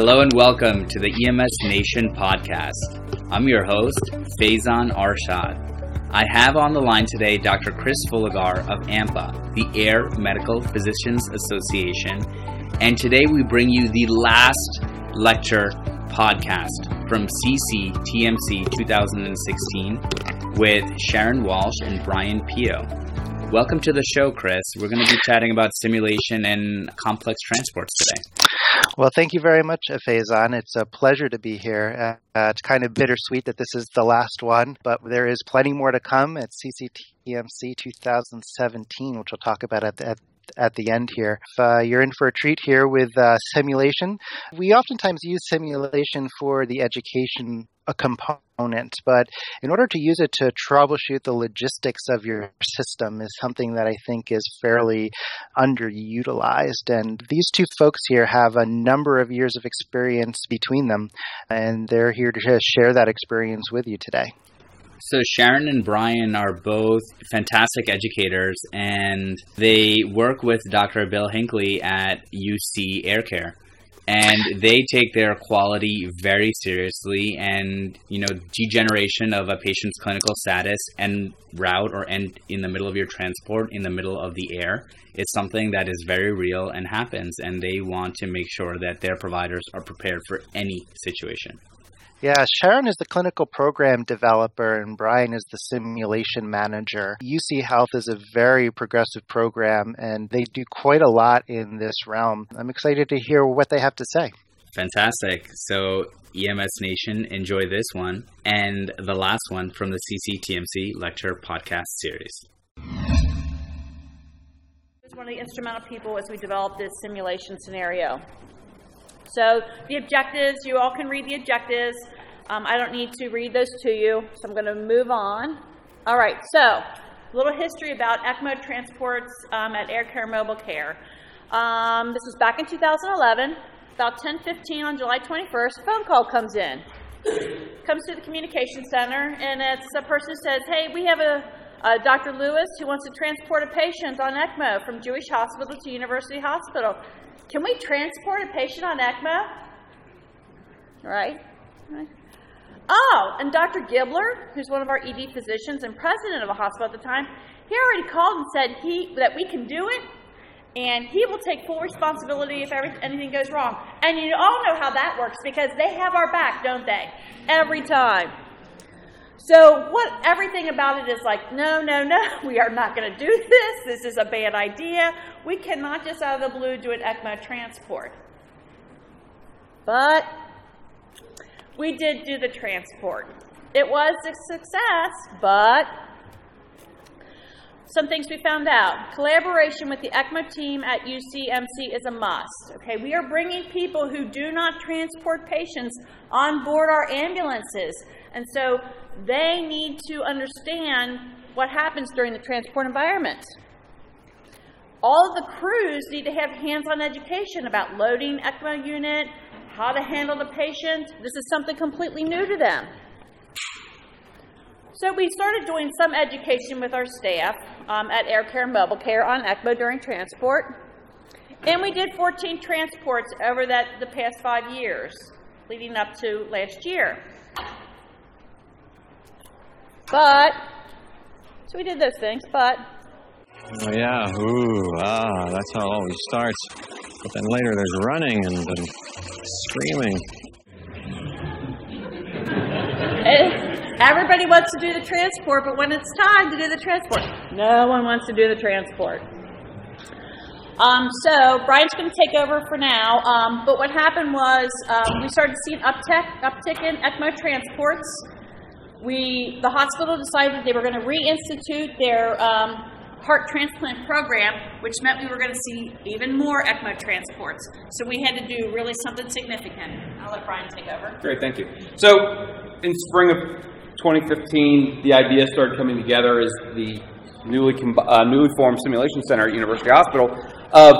Hello and welcome to the EMS Nation podcast. I'm your host, Faizan Arshad. I have on the line today Dr. Chris Fullagar of AMPA, the Air Medical Physicians Association, and today we bring you the last lecture podcast from CCTMC 2016 with Sharon Walsh and Brian Pio. Welcome to the show, Chris. We're going to be chatting about simulation and complex transports today. Well, thank you very much, Faizan. It's a pleasure to be here. Uh, it's kind of bittersweet that this is the last one, but there is plenty more to come at CCTMC 2017, which we'll talk about at the, at at the end here. Uh, you're in for a treat here with uh, simulation. We oftentimes use simulation for the education component, but in order to use it to troubleshoot the logistics of your system is something that I think is fairly underutilized. And these two folks here have a number of years of experience between them, and they're here to share that experience with you today. So Sharon and Brian are both fantastic educators, and they work with Dr. Bill Hinckley at UC Air Care. And they take their quality very seriously, and you know, degeneration of a patient's clinical status and route or end in the middle of your transport in the middle of the air is something that is very real and happens. And they want to make sure that their providers are prepared for any situation. Yeah, Sharon is the clinical program developer and Brian is the simulation manager. UC Health is a very progressive program and they do quite a lot in this realm. I'm excited to hear what they have to say. Fantastic. So, EMS Nation, enjoy this one and the last one from the CCTMC lecture podcast series. one of the instrumental people as we developed this simulation scenario. So the objectives, you all can read the objectives. Um, I don't need to read those to you, so I'm going to move on. All right, so a little history about ECMO transports um, at Air Care Mobile Care. Um, this was back in 2011. About 10:15 on July 21st, a phone call comes in. comes to the communication center, and it's a person who says, "Hey, we have a, a Dr. Lewis who wants to transport a patient on ECMO from Jewish Hospital to University Hospital. Can we transport a patient on ECMO? Right? right. Oh, and Dr. Gibler, who's one of our ED physicians and president of a hospital at the time, he already called and said he that we can do it, and he will take full responsibility if anything goes wrong. And you all know how that works because they have our back, don't they? Every time. So what everything about it is like, no, no, no, we are not going to do this. This is a bad idea. We cannot just out of the blue do an ECMO transport. But we did do the transport. It was a success, but some things we found out. Collaboration with the ECMO team at UCMC is a must. Okay, we are bringing people who do not transport patients on board our ambulances. And so they need to understand what happens during the transport environment. All of the crews need to have hands-on education about loading ECMO unit, how to handle the patient. This is something completely new to them. So we started doing some education with our staff um, at Air Care and Mobile Care on ECMO during transport. And we did 14 transports over that the past five years, leading up to last year. But, so we did those things, but. Oh, yeah, ooh, ah, that's how it always starts. But then later there's running and, and screaming. Everybody wants to do the transport, but when it's time to do the transport, no one wants to do the transport. Um, so Brian's going to take over for now. Um, but what happened was um, we started seeing uptick, uptick in ECMO transports we, the hospital decided they were going to reinstitute their um, heart transplant program, which meant we were going to see even more ECMO transports. So we had to do really something significant. I'll let Brian take over. Great, thank you. So in spring of 2015, the idea started coming together as the newly uh, newly formed simulation center at University Hospital of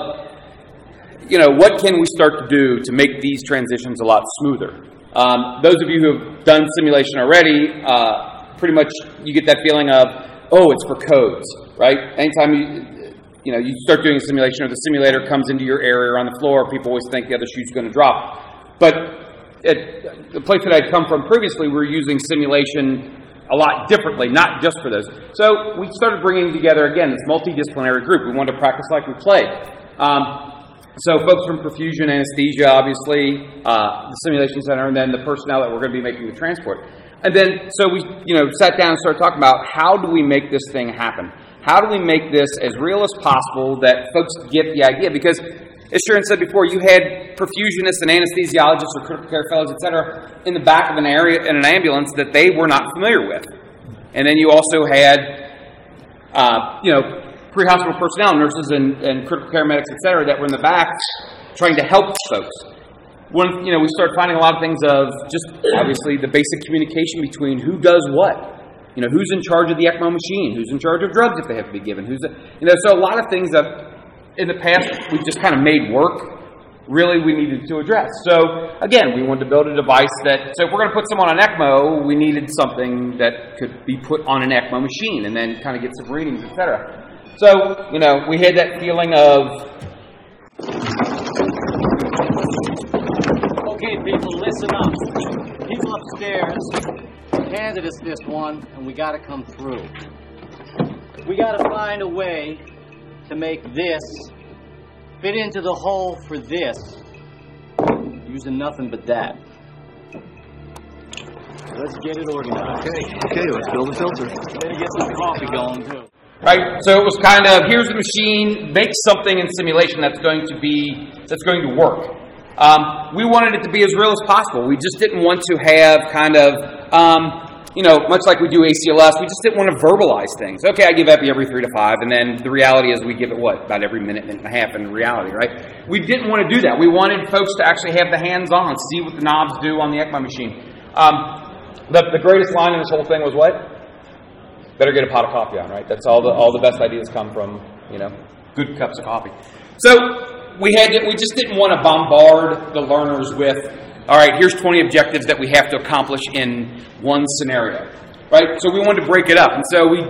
you know what can we start to do to make these transitions a lot smoother um, those of you who have done simulation already, uh, pretty much you get that feeling of, oh, it's for codes, right? Anytime you, you know, you start doing a simulation or the simulator comes into your area on the floor, people always think the other shoe's going to drop. but at the place that I'd come from previously, we were using simulation a lot differently, not just for those. So we started bringing together again this multidisciplinary group. We wanted to practice like we played. Um, so folks from perfusion, anesthesia, obviously, uh, the simulation center, and then the personnel that we're going to be making the transport. And then, so we, you know, sat down and started talking about how do we make this thing happen? How do we make this as real as possible that folks get the idea? Because as Sharon said before, you had perfusionists and anesthesiologists or critical care fellows, et cetera, in the back of an area in an ambulance that they were not familiar with. And then you also had, uh, you know, pre-hospital personnel, nurses and, and critical care medics, et cetera, that were in the back trying to help folks. One, you know, we started finding a lot of things of just obviously the basic communication between who does what. You know, who's in charge of the ECMO machine? Who's in charge of drugs if they have to be given? Who's, the, you know, so a lot of things that in the past we just kind of made work really we needed to address. So again, we wanted to build a device that so if we're going to put someone on ECMO, we needed something that could be put on an ECMO machine and then kind of get some readings, etc. So you know, we had that feeling of Okay, people, listen up. People upstairs handed us this one, and we got to come through. We got to find a way to make this fit into the hole for this using nothing but that. Let's get it organized. Okay, okay, let's build a filter. Better get some coffee going too. Right. So it was kind of here's the machine, make something in simulation that's going to be that's going to work. Um, we wanted it to be as real as possible. We just didn't want to have kind of um, you know, much like we do ACLS, we just didn't want to verbalize things. Okay, I give epi every three to five, and then the reality is we give it what about every minute, minute and a half in reality, right? We didn't want to do that. We wanted folks to actually have the hands-on, see what the knobs do on the ECMO machine. Um, the, the greatest line in this whole thing was what? Better get a pot of coffee on, right? That's all the all the best ideas come from, you know, good cups of coffee. So we had to, we just didn't want to bombard the learners with all right, here's 20 objectives that we have to accomplish in one scenario, right? So we wanted to break it up. And so we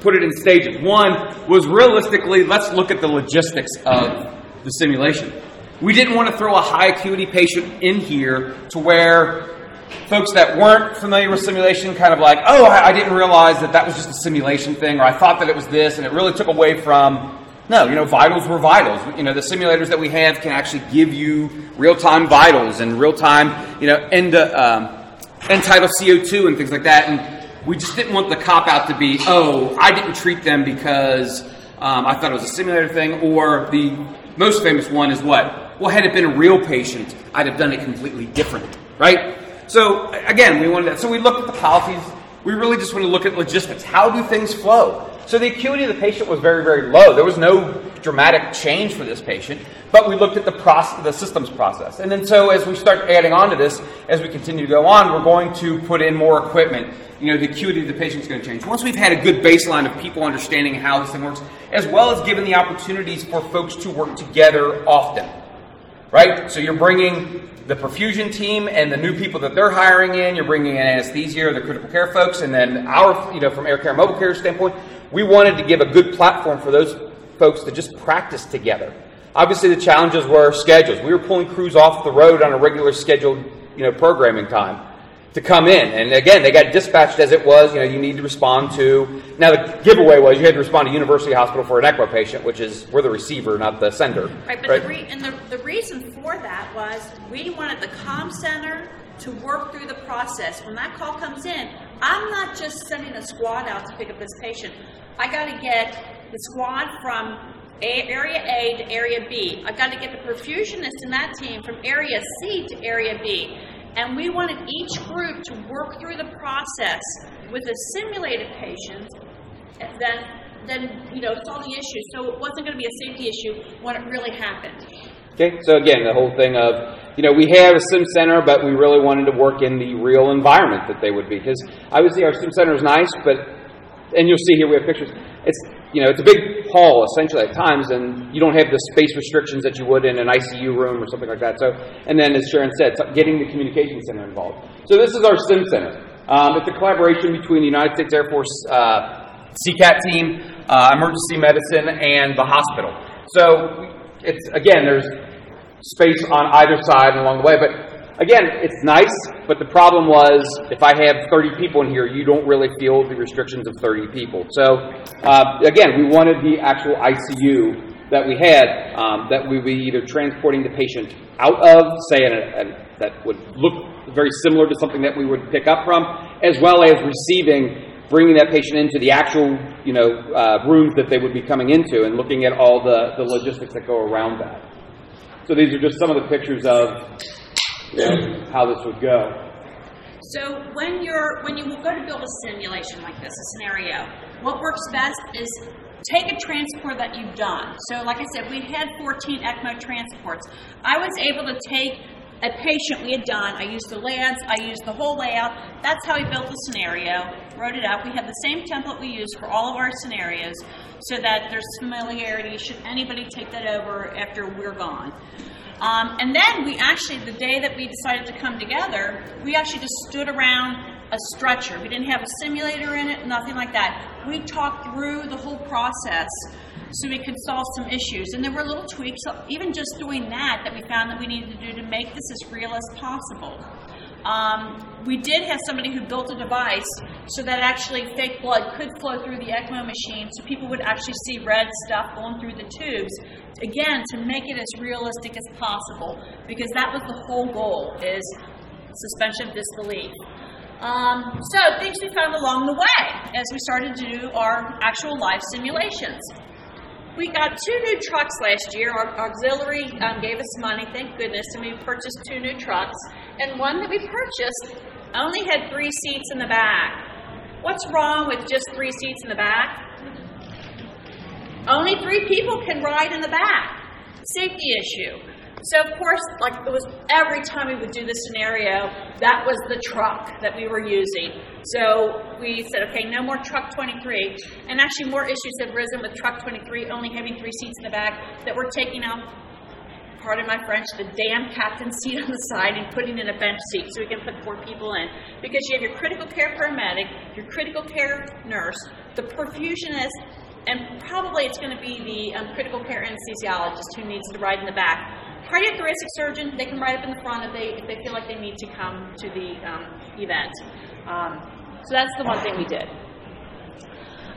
put it in stages. One was realistically, let's look at the logistics of the simulation. We didn't want to throw a high acuity patient in here to where folks that weren't familiar with simulation kind of like, oh, I didn't realize that that was just a simulation thing, or I thought that it was this, and it really took away from no, you know, vitals were vitals. You know, the simulators that we have can actually give you real time vitals and real time, you know, end, um, end tidal CO2 and things like that. And we just didn't want the cop out to be, oh, I didn't treat them because um, I thought it was a simulator thing. Or the most famous one is what? Well, had it been a real patient, I'd have done it completely different, right? So again, we wanted that. So we looked at the policies. We really just want to look at logistics. How do things flow? So the acuity of the patient was very, very low. There was no dramatic change for this patient, but we looked at the process, the systems process. And then so as we start adding on to this, as we continue to go on, we're going to put in more equipment. You know, the acuity of the patient is going to change. Once we've had a good baseline of people understanding how this thing works, as well as given the opportunities for folks to work together often. Right? So you're bringing the perfusion team and the new people that they're hiring in. You're bringing in anesthesia or the critical care folks, and then our, you know, from air care and mobile care standpoint, we wanted to give a good platform for those folks to just practice together. Obviously, the challenges were schedules. We were pulling crews off the road on a regular scheduled, you know, programming time to come in. And again, they got dispatched as it was. You know, you need to respond to. Now, the giveaway was you had to respond to University Hospital for an ECMO patient, which is we're the receiver, not the sender. Right, but right? The re- and the, the reason for that was we wanted the com center to work through the process. When that call comes in, I'm not just sending a squad out to pick up this patient. I got to get the squad from a, area A to area B. I got to get the perfusionist in that team from area C to area B. And we wanted each group to work through the process with a simulated patient, and then then you know solve the issue. So it wasn't going to be a safety issue when it really happened. Okay, so again, the whole thing of you know we have a sim center, but we really wanted to work in the real environment that they would be because obviously our sim center is nice, but and you'll see here we have pictures. It's you know it's a big hall essentially at times, and you don't have the space restrictions that you would in an ICU room or something like that. So, and then as Sharon said, getting the communication center involved. So this is our Sim Center. Um, it's a collaboration between the United States Air Force uh, CCAT team, uh, emergency medicine, and the hospital. So it's again there's space on either side and along the way, but again, it's nice, but the problem was if I have 30 people in here, you don't really feel the restrictions of 30 people. So, uh, again, we wanted the actual ICU that we had um, that we would be either transporting the patient out of, say, in a, a, that would look very similar to something that we would pick up from, as well as receiving bringing that patient into the actual, you know, uh, rooms that they would be coming into and looking at all the, the logistics that go around that. So these are just some of the pictures of how this would go. So when you're when you go to build a simulation like this, a scenario, what works best is take a transport that you've done. So like I said, we had 14 ECMO transports. I was able to take a patient we had done. I used the layouts, I used the whole layout. That's how we built the scenario, wrote it up. We have the same template we use for all of our scenarios so that there's familiarity should anybody take that over after we're gone. Um, and then we actually, the day that we decided to come together, we actually just stood around a stretcher. We didn't have a simulator in it, nothing like that. We talked through the whole process so we could solve some issues. And there were little tweaks, even just doing that, that we found that we needed to do to make this as real as possible. Um, we did have somebody who built a device so that actually fake blood could flow through the ECMO machine so people would actually see red stuff going through the tubes. Again, to make it as realistic as possible because that was the whole goal is suspension of disbelief. Um, so things we found along the way as we started to do our actual live simulations. We got two new trucks last year. Our auxiliary um, gave us money, thank goodness, and we purchased two new trucks. And one that we purchased only had three seats in the back. What's wrong with just three seats in the back? Only three people can ride in the back. Safety issue. So of course, like it was every time we would do the scenario, that was the truck that we were using. So we said, okay, no more truck 23. And actually, more issues have risen with truck 23 only having three seats in the back that we're taking out. Pardon my French, the damn captain's seat on the side and putting in a bench seat so we can put four people in. Because you have your critical care paramedic, your critical care nurse, the perfusionist, and probably it's going to be the um, critical care anesthesiologist who needs to ride in the back cardiac thoracic surgeon, they can ride up in the front if they, if they feel like they need to come to the um, event. Um, so that's the one thing we did.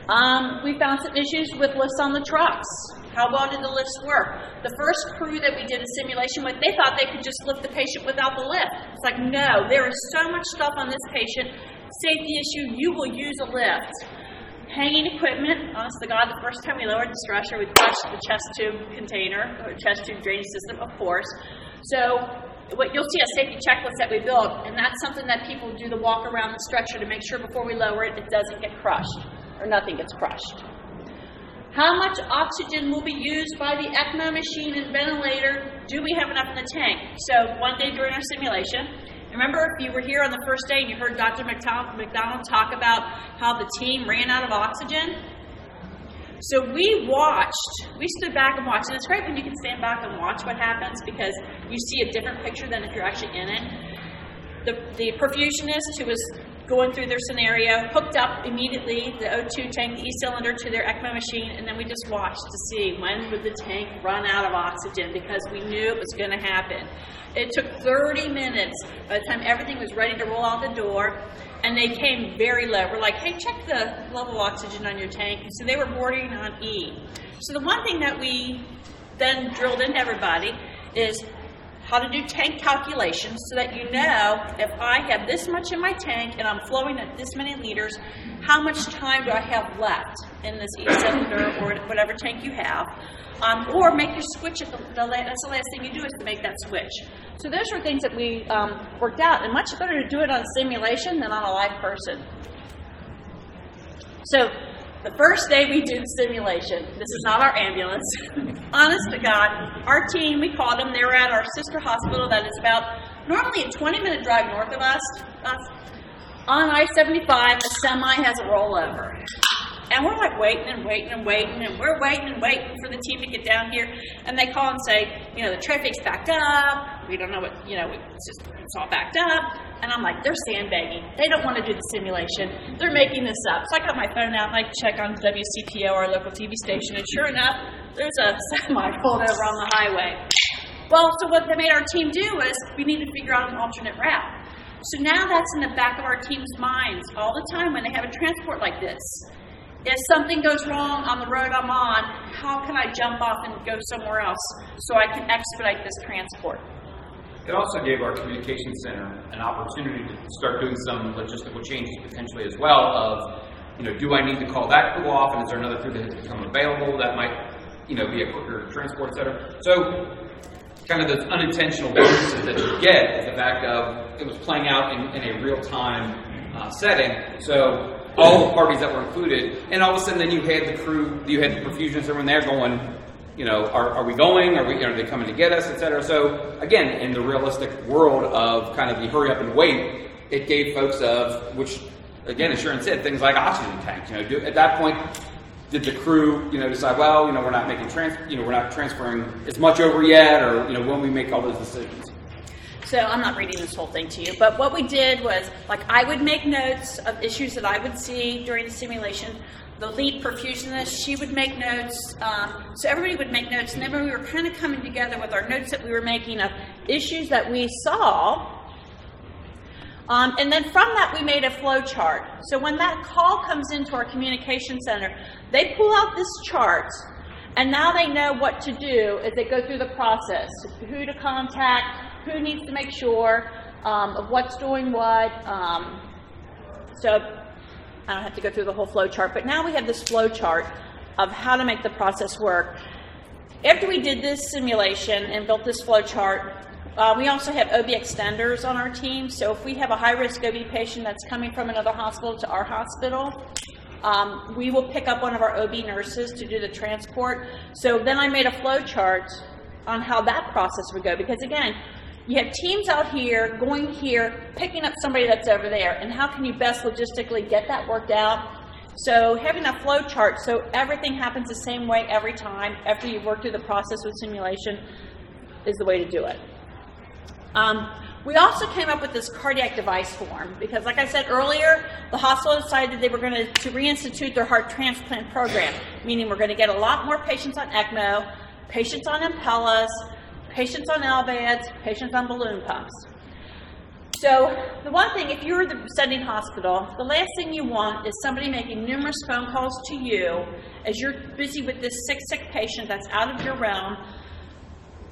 Um, we found some issues with lifts on the trucks. How well did the lifts work? The first crew that we did a simulation with, they thought they could just lift the patient without the lift. It's like, no, there is so much stuff on this patient. Safety issue, you will use a lift hanging equipment. Honest to God, the first time we lowered the stretcher, we crushed the chest tube container, or chest tube drainage system, of course. So what you'll see a safety checklist that we built, and that's something that people do the walk around the stretcher to make sure before we lower it, it doesn't get crushed, or nothing gets crushed. How much oxygen will be used by the ECMO machine and ventilator? Do we have enough in the tank? So one day during our simulation, Remember, if you were here on the first day and you heard Dr. McDonald talk about how the team ran out of oxygen? So we watched, we stood back and watched, and it's great when you can stand back and watch what happens because you see a different picture than if you're actually in it. The, the perfusionist who was going through their scenario, hooked up immediately the O2 tank, the E-cylinder to their ECMO machine, and then we just watched to see when would the tank run out of oxygen because we knew it was going to happen. It took 30 minutes by the time everything was ready to roll out the door, and they came very low. We're like, hey, check the level of oxygen on your tank. And So they were bordering on E. So the one thing that we then drilled into everybody is how to do tank calculations so that you know if I have this much in my tank and I'm flowing at this many liters, how much time do I have left in this e-cylinder or whatever tank you have. Um, or make your switch at the, the, that's the last thing you do is to make that switch. So those are things that we um, worked out, and much better to do it on simulation than on a live person. So the first day we do the simulation, this is not our ambulance. Honest to God, our team, we called them, they were at our sister hospital that is about normally a 20 minute drive north of us. On I 75, a semi has a rollover. And we're like waiting and waiting and waiting, and we're waiting and waiting for the team to get down here. And they call and say, you know, the traffic's backed up. We don't know what, you know, it's just, it's all backed up. And I'm like, they're sandbagging. They don't want to do the simulation. They're making this up. So I got my phone out and I check on WCPO, our local TV station, and sure enough, there's a semi pulled over on the highway. Well, so what they made our team do was we need to figure out an alternate route. So now that's in the back of our team's minds all the time when they have a transport like this. If something goes wrong on the road I'm on, how can I jump off and go somewhere else so I can expedite this transport? It also gave our communication center an opportunity to start doing some logistical changes potentially as well of, you know, do I need to call that crew off and is there another crew that has become available that might, you know, be a quicker transport, et cetera. So kind of those unintentional bonuses that you get is the fact of it was playing out in, in a real time uh, setting. So all the parties that were included, and all of a sudden then you had the crew, you had the perfusionists, everyone there going, you know, are, are we going? Are we are they coming to get us, et cetera? So again, in the realistic world of kind of the hurry up and wait, it gave folks of which again, as Sharon said, things like oxygen tanks. You know, do, at that point, did the crew, you know, decide, well, you know, we're not making trans, you know, we're not transferring as much over yet, or you know, when we make all those decisions. So I'm not reading this whole thing to you, but what we did was, like, I would make notes of issues that I would see during the simulation. The lead perfusionist, she would make notes. Um, so everybody would make notes, and then we were kind of coming together with our notes that we were making of issues that we saw. Um, and then from that, we made a flow chart. So when that call comes into our communication center, they pull out this chart, and now they know what to do as they go through the process who to contact, who needs to make sure um, of what's doing what. Um, so I don't have to go through the whole flow chart, but now we have this flow chart of how to make the process work. After we did this simulation and built this flow chart, uh, we also have OB extenders on our team. So if we have a high risk OB patient that's coming from another hospital to our hospital, um, we will pick up one of our OB nurses to do the transport. So then I made a flow chart on how that process would go because again, you have teams out here going here, picking up somebody that's over there, and how can you best logistically get that worked out? So having a flow chart so everything happens the same way every time after you've worked through the process with simulation is the way to do it. Um, we also came up with this cardiac device form because, like I said earlier, the hospital decided they were going to, to reinstitute their heart transplant program, meaning we're going to get a lot more patients on ECMO, patients on Impellas, patients on LVADs, patients on balloon pumps. So the one thing, if you're the sending hospital, the last thing you want is somebody making numerous phone calls to you as you're busy with this sick, sick patient that's out of your realm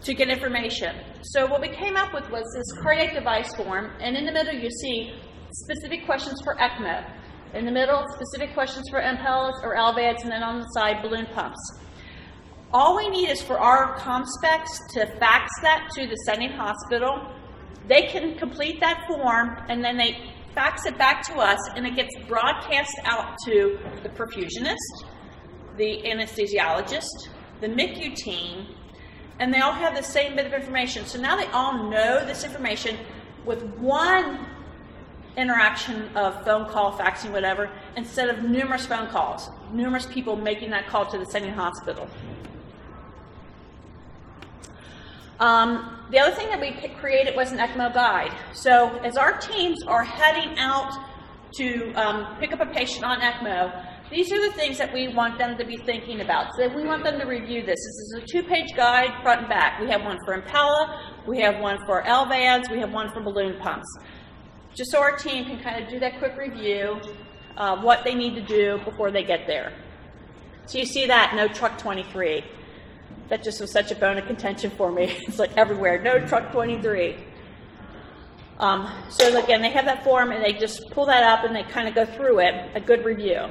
to get information. So what we came up with was this cardiac device form, and in the middle you see specific questions for ECMO. In the middle, specific questions for Impellas or LVADs, and then on the side, balloon pumps. All we need is for our ComSpecs to fax that to the sending hospital. They can complete that form and then they fax it back to us and it gets broadcast out to the perfusionist, the anesthesiologist, the MICU team, and they all have the same bit of information. So now they all know this information with one interaction of phone call, faxing, whatever, instead of numerous phone calls, numerous people making that call to the sending hospital. Um, the other thing that we created was an ECMO guide. So as our teams are heading out to um, pick up a patient on ECMO, these are the things that we want them to be thinking about. So we want them to review this. This is a two-page guide, front and back. We have one for Impella, we have one for LVADs, we have one for balloon pumps. Just so our team can kind of do that quick review of what they need to do before they get there. So you see that, no truck 23 that just was such a bone of contention for me. It's like everywhere, no truck 23. Um, so again, they have that form and they just pull that up and they kind of go through it, a good review.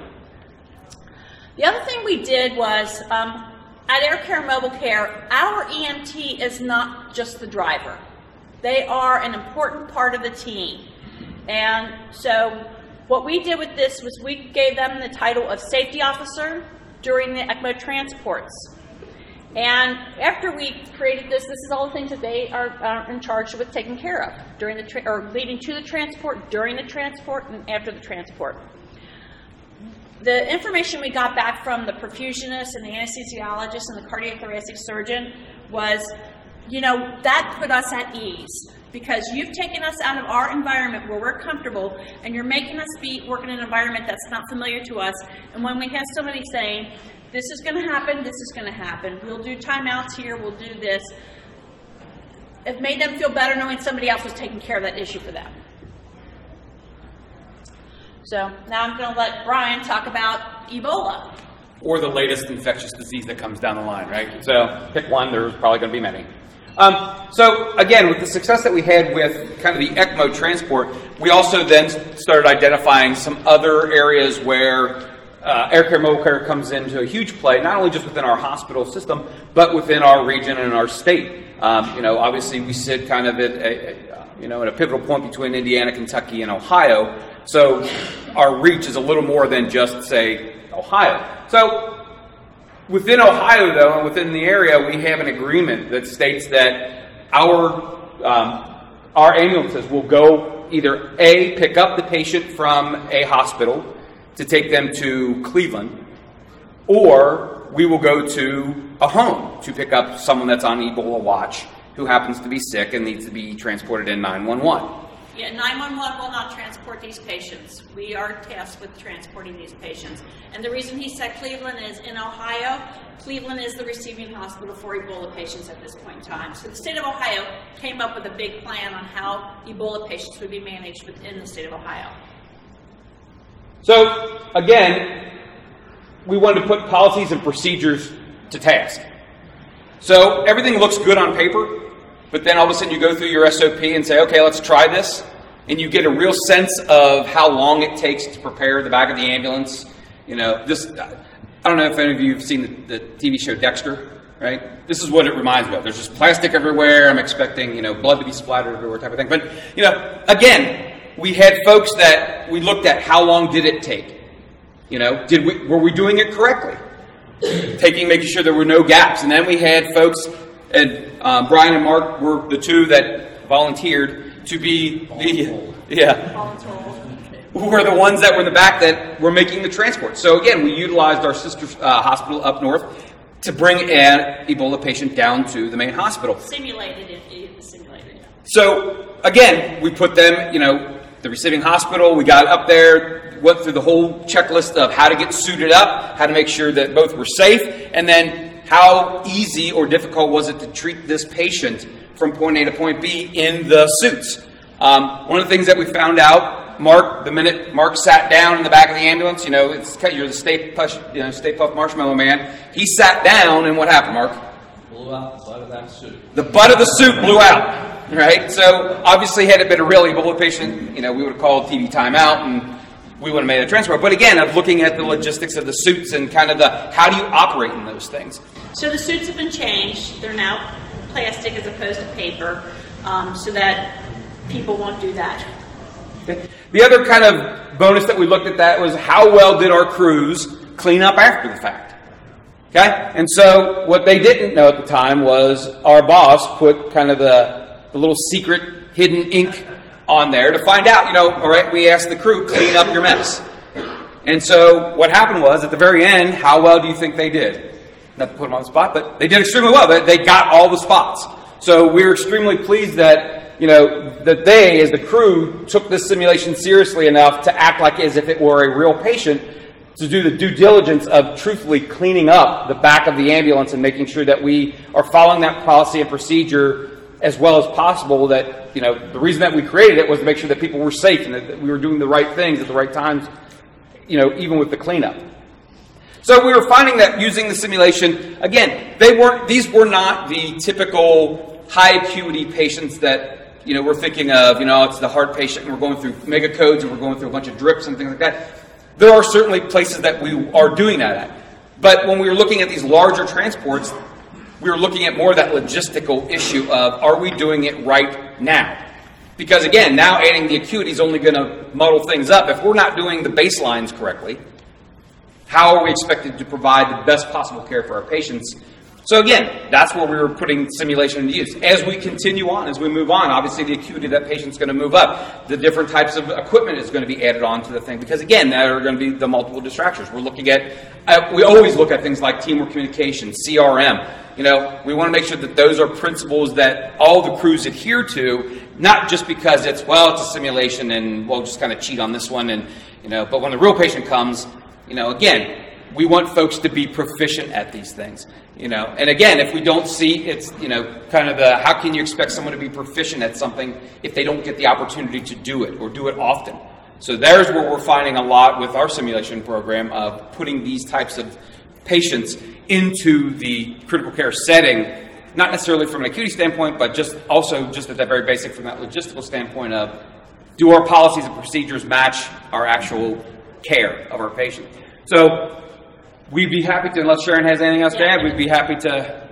The other thing we did was um, at Air Care Mobile Care, our EMT is not just the driver. They are an important part of the team. And so what we did with this was we gave them the title of safety officer during the ECMO transports. And after we created this, this is all the things that they are, in charge with taking care of during the tra- or leading to the transport, during the transport, and after the transport. The information we got back from the perfusionist and the anesthesiologist and the cardiothoracic surgeon was, you know, that put us at ease because you've taken us out of our environment where we're comfortable and you're making us be work in an environment that's not familiar to us. And when we have somebody saying, this is going to happen, this is going to happen. We'll do timeouts here, we'll do this. it made them feel better knowing somebody else was taking care of that issue for them. So now I'm going to let Brian talk about Ebola. or the latest infectious disease that comes down the line, right? So pick one, there's probably going to be many. Um, so again, with the success that we had with kind of the ECMO transport, we also then started identifying some other areas where uh, air care mobile care comes into a huge play, not only just within our hospital system, but within our region and our state. Um, you know, obviously we sit kind of at a, you know at a pivotal point between Indiana, Kentucky, and Ohio. So our reach is a little more than just say Ohio. So within Ohio, though, and within the area, we have an agreement that states that our um, our ambulances will go either a pick up the patient from a hospital to take them to Cleveland, or we will go to a home to pick up someone that's on Ebola watch who happens to be sick and needs to be transported in 911. Yeah, 911 will not transport these patients. We are tasked with transporting these patients. And the reason he said Cleveland is in Ohio, Cleveland is the receiving hospital for Ebola patients at this point in time. So the state of Ohio came up with a big plan on how Ebola patients would be managed within the state of Ohio. So, again, we wanted to put policies and procedures to task. So, everything looks good on paper, but then all of a sudden you go through your SOP and say, okay, let's try this. And you get a real sense of how long it takes to prepare the back of the ambulance. You know, this, I don't know if any of you have seen the, the TV show Dexter, right? This is what it reminds me of. There's just plastic everywhere. I'm expecting, you know, blood to be splattered everywhere type of thing. But, you know, again, we had folks that we looked at how long did it take? You know, did we, were we doing it correctly? Taking, making sure there were no gaps. And then we had folks, and um, Brian and Mark were the two that volunteered to be the, yeah, who were the ones that were in the back that were making the transport. So again, we utilized our sister uh, hospital up north to bring an Ebola patient down to the main hospital. Simulated, was simulated. So again, we put them, you know, the receiving hospital. We got up there, went through the whole checklist of how to get suited up, how to make sure that both were safe, and then how easy or difficult was it to treat this patient from point A to point B in the suits. Um, one of the things that we found out, Mark, the minute Mark sat down in the back of the ambulance, you know, it's you're the Stay Puff, you know, Stay Puft Marshmallow Man. He sat down, and what happened, Mark? Blew out the butt of that suit. The butt of the suit blew out, right? So obviously, had it been a real Ebola patient, you know, we would have called TV timeout and we would have made a transfer. But again, of looking at the logistics of the suits and kind of the how do you operate in those things. So the suits have been changed. They're now plastic as opposed to paper, um, so that people won't do that. The other kind of bonus that we looked at that was how well did our crews clean up after the fact. Okay? And so what they didn't know at the time was our boss put kind of the, the little secret hidden ink on there to find out, you know, all right, we asked the crew, clean up your mess. And so what happened was at the very end, how well do you think they did? Not to put them on the spot, but they did extremely well. They, they got all the spots. So we were extremely pleased that, you know, that they, as the crew, took this simulation seriously enough to act like as if it were a real patient to do the due diligence of truthfully cleaning up the back of the ambulance and making sure that we are following that policy and procedure as well as possible that you know the reason that we created it was to make sure that people were safe and that we were doing the right things at the right times you know even with the cleanup so we were finding that using the simulation again they weren't these were not the typical high acuity patients that you know we're thinking of you know it's the heart patient and we're going through mega codes and we're going through a bunch of drips and things like that there are certainly places that we are doing that at. But when we were looking at these larger transports, we were looking at more of that logistical issue of are we doing it right now? Because again, now adding the acuity is only going to muddle things up. If we're not doing the baselines correctly, how are we expected to provide the best possible care for our patients? So again, that's where we were putting simulation into use. As we continue on, as we move on, obviously the acuity of that patient's going to move up. The different types of equipment is going to be added on to the thing because again, there are going to be the multiple distractors. We're looking at, uh, we always look at things like teamwork communication, CRM. You know, we want to make sure that those are principles that all the crews adhere to, not just because it's well, it's a simulation and we'll just kind of cheat on this one and you know, but when the real patient comes, you know, again, we want folks to be proficient at these things. You know, and again, if we don't see, it's you know, kind of the how can you expect someone to be proficient at something if they don't get the opportunity to do it or do it often? So there's where we're finding a lot with our simulation program of putting these types of patients into the critical care setting, not necessarily from an acuity standpoint, but just also just at that very basic from that logistical standpoint of do our policies and procedures match our actual care of our patient? So we'd be happy to, unless Sharon has anything else to add, we'd be happy to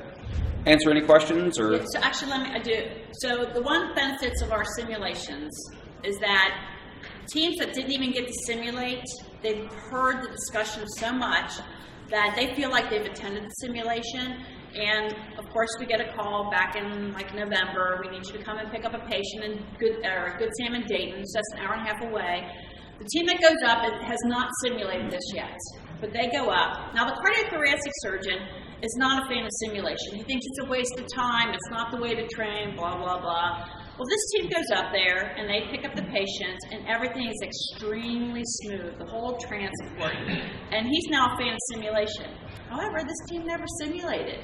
answer any questions or. So actually, let me I do. So the one benefits of our simulations is that teams that didn't even get to simulate, they've heard the discussion so much that they feel like they've attended the simulation. And of course, we get a call back in like November. We need you to come and pick up a patient in Good or Good Sam and Dayton, it's just an hour and a half away. The team that goes up has not simulated this yet, but they go up. Now, the cardiothoracic surgeon is not a fan of simulation. He thinks it's a waste of time. It's not the way to train. Blah blah blah. Well, this team goes up there and they pick up the patient, and everything is extremely smooth, the whole transport. And he's now a fan of simulation. However, this team never simulated.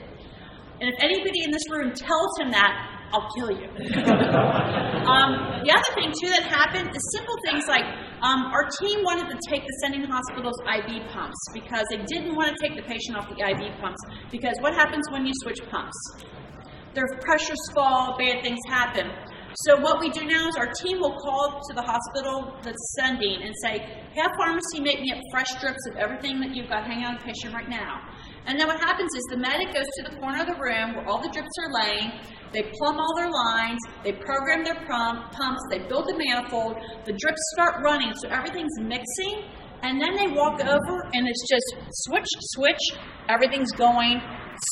And if anybody in this room tells him that, I'll kill you. um, the other thing, too, that happened is simple things like um, our team wanted to take the sending hospitals IV pumps because they didn't want to take the patient off the IV pumps. Because what happens when you switch pumps? Their pressures fall, bad things happen. So what we do now is our team will call to the hospital that's sending and say, have pharmacy make me up fresh strips of everything that you've got hanging on the patient right now. And then what happens is the medic goes to the corner of the room where all the drips are laying, they plumb all their lines, they program their pump, pumps, they build the manifold, the drips start running, so everything's mixing, and then they walk over and it's just switch, switch, everything's going,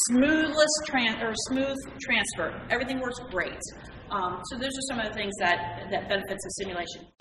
smoothless tran- or smooth transfer. Everything works great. Um, so those are some of the things that, that benefits of simulation.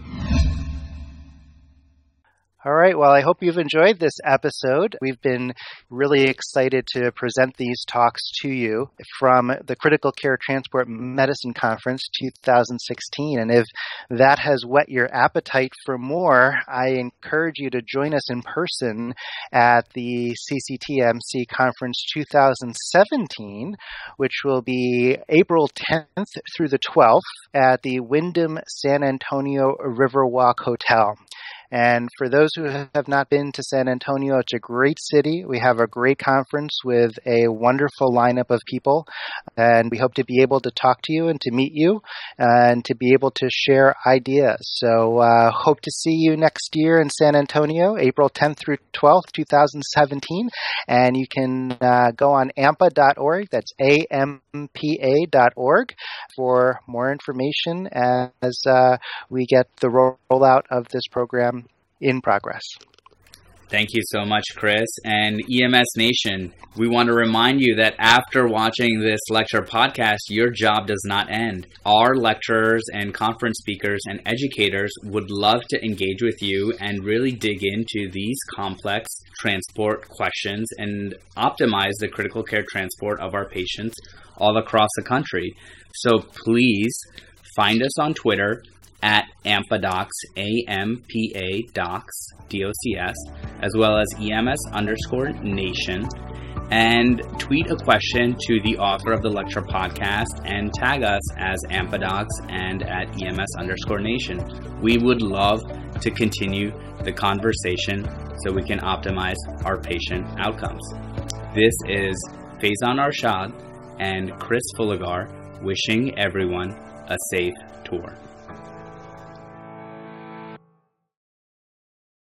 All right. Well, I hope you've enjoyed this episode. We've been really excited to present these talks to you from the Critical Care Transport Medicine Conference 2016. And if that has whet your appetite for more, I encourage you to join us in person at the CCTMC Conference 2017, which will be April 10th through the 12th at the Wyndham San Antonio Riverwalk Hotel. And for those who have not been to San Antonio, it's a great city. We have a great conference with a wonderful lineup of people. And we hope to be able to talk to you and to meet you and to be able to share ideas. So, uh, hope to see you next year in San Antonio, April 10th through 12th, 2017. And you can uh, go on ampa.org. That's ampa.org for more information as uh, we get the rollout of this program in progress. Thank you so much, Chris. And EMS Nation, we want to remind you that after watching this lecture podcast, your job does not end. Our lecturers and conference speakers and educators would love to engage with you and really dig into these complex transport questions and optimize the critical care transport of our patients all across the country. So please find us on Twitter at AMPADocs, A-M-P-A docs, D-O-C-S, as well as EMS underscore nation, and tweet a question to the author of the lecture podcast and tag us as AMPADocs and at EMS underscore nation. We would love to continue the conversation so we can optimize our patient outcomes. This is Faizan Arshad and Chris Fullagar wishing everyone a safe tour.